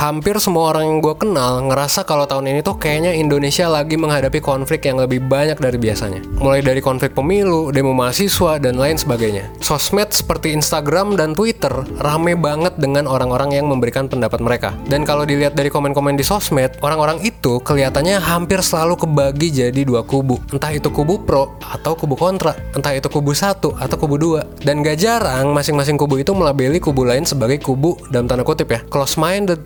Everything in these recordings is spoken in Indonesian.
hampir semua orang yang gue kenal ngerasa kalau tahun ini tuh kayaknya Indonesia lagi menghadapi konflik yang lebih banyak dari biasanya. Mulai dari konflik pemilu, demo mahasiswa, dan lain sebagainya. Sosmed seperti Instagram dan Twitter rame banget dengan orang-orang yang memberikan pendapat mereka. Dan kalau dilihat dari komen-komen di sosmed, orang-orang itu kelihatannya hampir selalu kebagi jadi dua kubu. Entah itu kubu pro atau kubu kontra, entah itu kubu satu atau kubu dua. Dan gak jarang masing-masing kubu itu melabeli kubu lain sebagai kubu dalam tanda kutip ya, close minded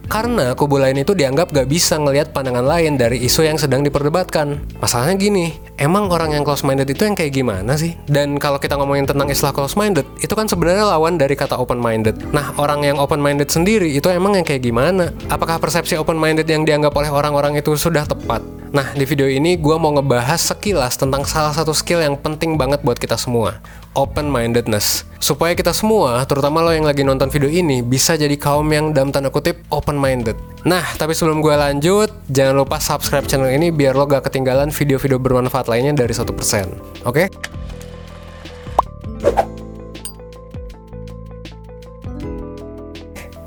kubu lain itu dianggap gak bisa ngelihat pandangan lain dari isu yang sedang diperdebatkan. Masalahnya gini, emang orang yang close minded itu yang kayak gimana sih? Dan kalau kita ngomongin tentang istilah close minded, itu kan sebenarnya lawan dari kata open minded. Nah, orang yang open minded sendiri itu emang yang kayak gimana? Apakah persepsi open minded yang dianggap oleh orang-orang itu sudah tepat? Nah, di video ini gue mau ngebahas sekilas tentang salah satu skill yang penting banget buat kita semua, open-mindedness. Supaya kita semua, terutama lo yang lagi nonton video ini, bisa jadi kaum yang dalam tanda kutip open-minded. Nah, tapi sebelum gue lanjut, jangan lupa subscribe channel ini biar lo gak ketinggalan video-video bermanfaat lainnya dari 1%. Oke? Okay?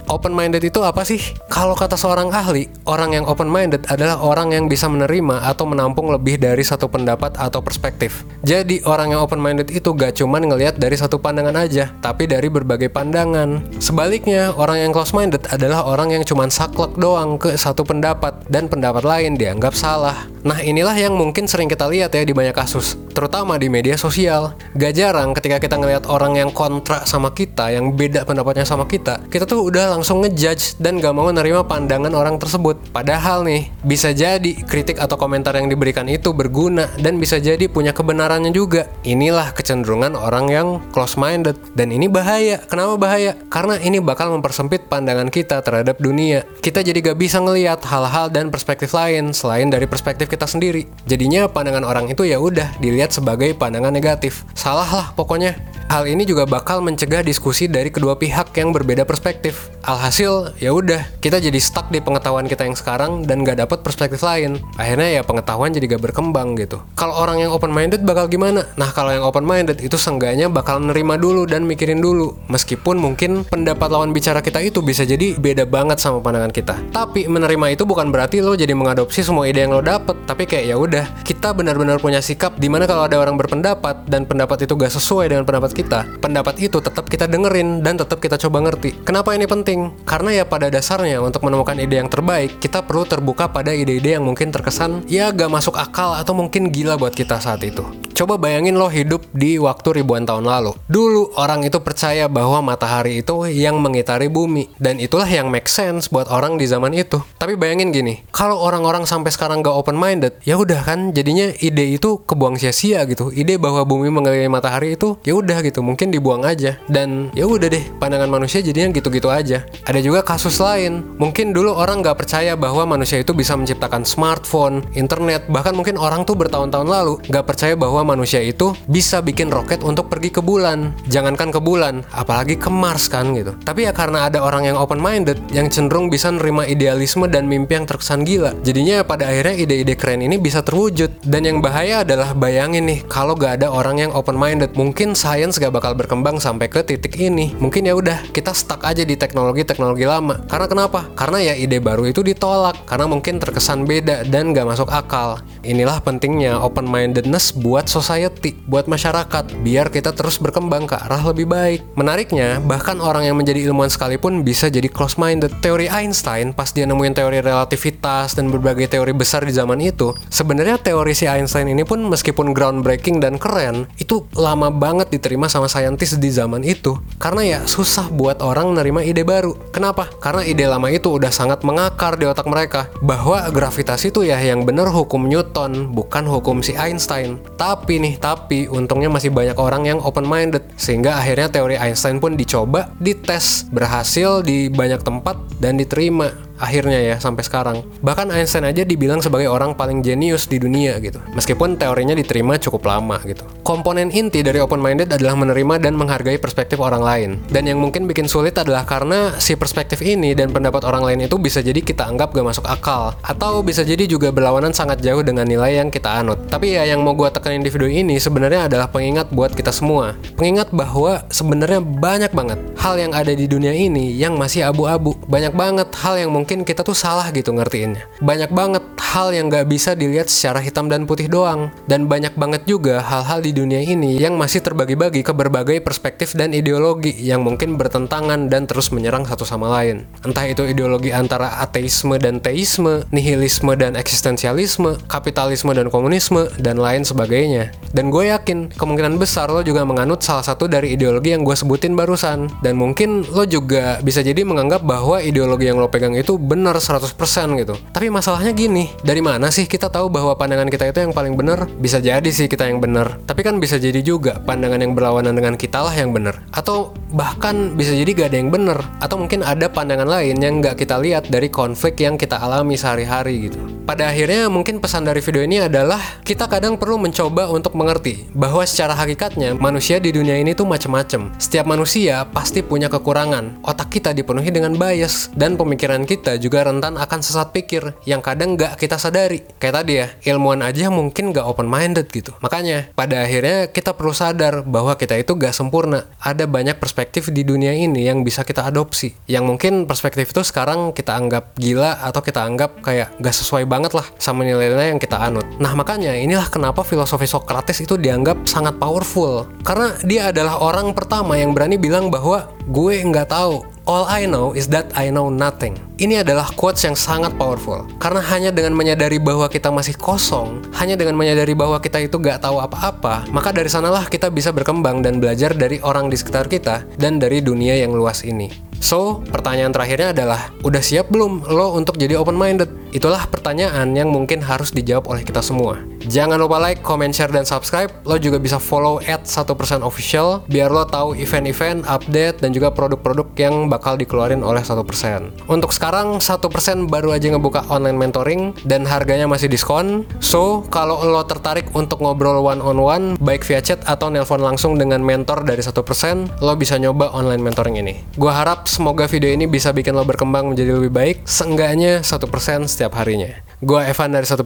Open minded itu apa sih? Kalau kata seorang ahli, orang yang open minded adalah orang yang bisa menerima atau menampung lebih dari satu pendapat atau perspektif. Jadi orang yang open minded itu gak cuman ngelihat dari satu pandangan aja, tapi dari berbagai pandangan. Sebaliknya, orang yang close minded adalah orang yang cuman saklek doang ke satu pendapat dan pendapat lain dianggap salah. Nah inilah yang mungkin sering kita lihat ya di banyak kasus, terutama di media sosial. Gak jarang ketika kita ngelihat orang yang kontra sama kita, yang beda pendapatnya sama kita, kita tuh udah langsung ngejudge dan gak mau nerima pandangan orang tersebut. Padahal nih, bisa jadi kritik atau komentar yang diberikan itu berguna dan bisa jadi punya kebenarannya juga. Inilah kecenderungan orang yang close-minded. Dan ini bahaya. Kenapa bahaya? Karena ini bakal mempersempit pandangan kita terhadap dunia. Kita jadi gak bisa ngelihat hal-hal dan perspektif lain selain dari perspektif kita sendiri. Jadinya pandangan orang itu ya udah dilihat sebagai pandangan negatif. Salah lah pokoknya. Hal ini juga bakal mencegah diskusi dari kedua pihak yang berbeda perspektif. Alhasil, ya udah, kita jadi stuck di pengetahuan kita yang sekarang dan gak dapet perspektif lain. Akhirnya ya pengetahuan jadi gak berkembang gitu. Kalau orang yang open minded bakal gimana? Nah, kalau yang open minded itu seenggaknya bakal nerima dulu dan mikirin dulu. Meskipun mungkin pendapat lawan bicara kita itu bisa jadi beda banget sama pandangan kita. Tapi menerima itu bukan berarti lo jadi mengadopsi semua ide yang lo dapet. Tapi kayak ya udah, kita benar-benar punya sikap di mana kalau ada orang berpendapat dan pendapat itu gak sesuai dengan pendapat kita, pendapat itu tetap kita dengerin dan tetap kita coba ngerti. Kenapa ini penting? Karena ya pada dasarnya untuk menemukan ide yang terbaik, kita perlu terbuka pada ide-ide yang mungkin terkesan ya gak masuk akal atau mungkin gila buat kita saat itu. Coba bayangin lo hidup di waktu ribuan tahun lalu. Dulu orang itu percaya bahwa matahari itu yang mengitari bumi dan itulah yang make sense buat orang di zaman itu. Tapi bayangin gini, kalau orang-orang sampai sekarang gak open minded, ya udah kan jadinya ide itu kebuang sia-sia gitu. Ide bahwa bumi mengelilingi matahari itu ya udah gitu, mungkin dibuang aja. Dan ya udah deh, pandangan manusia jadinya gitu-gitu aja. Ada juga kasus lain, mungkin dulu orang gak percaya bahwa manusia itu bisa menciptakan smartphone, internet, bahkan mungkin orang tuh bertahun-tahun lalu gak percaya bahwa manusia itu bisa bikin roket untuk pergi ke bulan. Jangankan ke bulan, apalagi ke Mars kan gitu. Tapi ya karena ada orang yang open minded yang cenderung bisa nerima idealisme dan mimpi yang terkesan gila. Jadinya pada akhirnya ide-ide keren ini bisa terwujud. Dan yang bahaya adalah bayangin nih kalau gak ada orang yang open minded, mungkin sains gak bakal berkembang sampai ke titik ini. Mungkin ya udah kita stuck aja di teknologi-teknologi lama. Karena kenapa? Karena ya ide baru itu ditolak karena mungkin terkesan beda dan gak masuk akal. Inilah pentingnya open mindedness buat society, buat masyarakat, biar kita terus berkembang ke arah lebih baik. Menariknya, bahkan orang yang menjadi ilmuwan sekalipun bisa jadi close-minded. Teori Einstein, pas dia nemuin teori relativitas dan berbagai teori besar di zaman itu, sebenarnya teori si Einstein ini pun meskipun groundbreaking dan keren, itu lama banget diterima sama saintis di zaman itu. Karena ya susah buat orang nerima ide baru. Kenapa? Karena ide lama itu udah sangat mengakar di otak mereka. Bahwa gravitasi itu ya yang bener hukum Newton, bukan hukum si Einstein. Tapi nih, tapi untungnya masih banyak orang yang open minded sehingga akhirnya teori Einstein pun dicoba, dites, berhasil di banyak tempat dan diterima akhirnya ya sampai sekarang. Bahkan Einstein aja dibilang sebagai orang paling jenius di dunia gitu. Meskipun teorinya diterima cukup lama gitu. komponen inti dari open-minded adalah menerima dan menghargai perspektif orang lain. Dan yang mungkin bikin sulit adalah karena si perspektif ini dan pendapat orang lain itu bisa jadi kita anggap gak masuk akal. Atau bisa jadi juga berlawanan sangat jauh dengan nilai yang kita anut. Tapi ya yang mau gue tekanin di video ini sebenarnya adalah pengingat buat kita semua. Pengingat bahwa sebenarnya banyak banget hal yang ada di dunia ini yang masih abu-abu. Banyak banget hal yang mungkin kita tuh salah gitu ngertiinnya. Banyak banget hal yang gak bisa dilihat secara hitam dan putih doang. Dan banyak banget juga hal-hal di dunia ini yang masih terbagi-bagi ke berbagai perspektif dan ideologi yang mungkin bertentangan dan terus menyerang satu sama lain. Entah itu ideologi antara ateisme dan teisme, nihilisme dan eksistensialisme, kapitalisme dan komunisme, dan lain sebagainya. Dan gue yakin kemungkinan besar lo juga menganut salah satu dari ideologi yang gue sebutin barusan. Dan mungkin lo juga bisa jadi menganggap bahwa ideologi yang lo pegang itu benar 100% gitu. Tapi masalahnya gini, dari mana sih kita tahu bahwa pandangan kita itu yang paling benar? Bisa jadi sih kita yang benar, tapi kan bisa jadi juga pandangan yang berlawanan dengan kita lah yang benar. Atau bahkan bisa jadi gak ada yang benar. Atau mungkin ada pandangan lain yang gak kita lihat dari konflik yang kita alami sehari-hari gitu. Pada akhirnya mungkin pesan dari video ini adalah kita kadang perlu mencoba untuk mengerti bahwa secara hakikatnya manusia di dunia ini tuh macam-macam. Setiap manusia pasti punya kekurangan. Otak kita dipenuhi dengan bias dan pemikiran kita juga rentan akan sesat pikir yang kadang gak kita sadari. Kayak tadi ya, ilmuwan aja mungkin gak open minded gitu. Makanya pada akhirnya kita perlu sadar bahwa kita itu gak sempurna. Ada banyak perspektif di dunia ini yang bisa kita adopsi. Yang mungkin perspektif itu sekarang kita anggap gila atau kita anggap kayak gak sesuai banget lah sama nilai-nilai yang kita anut. Nah makanya inilah kenapa filosofi Socrates itu dianggap sangat powerful. Karena dia adalah orang pertama yang berani bilang bahwa gue nggak tahu All I know is that I know nothing. Ini adalah quotes yang sangat powerful. Karena hanya dengan menyadari bahwa kita masih kosong, hanya dengan menyadari bahwa kita itu gak tahu apa-apa, maka dari sanalah kita bisa berkembang dan belajar dari orang di sekitar kita dan dari dunia yang luas ini. So, pertanyaan terakhirnya adalah, udah siap belum lo untuk jadi open-minded? Itulah pertanyaan yang mungkin harus dijawab oleh kita semua. Jangan lupa like, comment, share, dan subscribe. Lo juga bisa follow at 1% official, biar lo tahu event-event, update, dan juga produk-produk yang bakal dikeluarin oleh 1%. Untuk sekarang, 1% baru aja ngebuka online mentoring, dan harganya masih diskon. So, kalau lo tertarik untuk ngobrol one-on-one, baik via chat atau nelpon langsung dengan mentor dari 1%, lo bisa nyoba online mentoring ini. Gua harap semoga video ini bisa bikin lo berkembang menjadi lebih baik, seenggaknya 1% setiap harinya. Gua Evan dari 1%,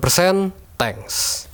thanks.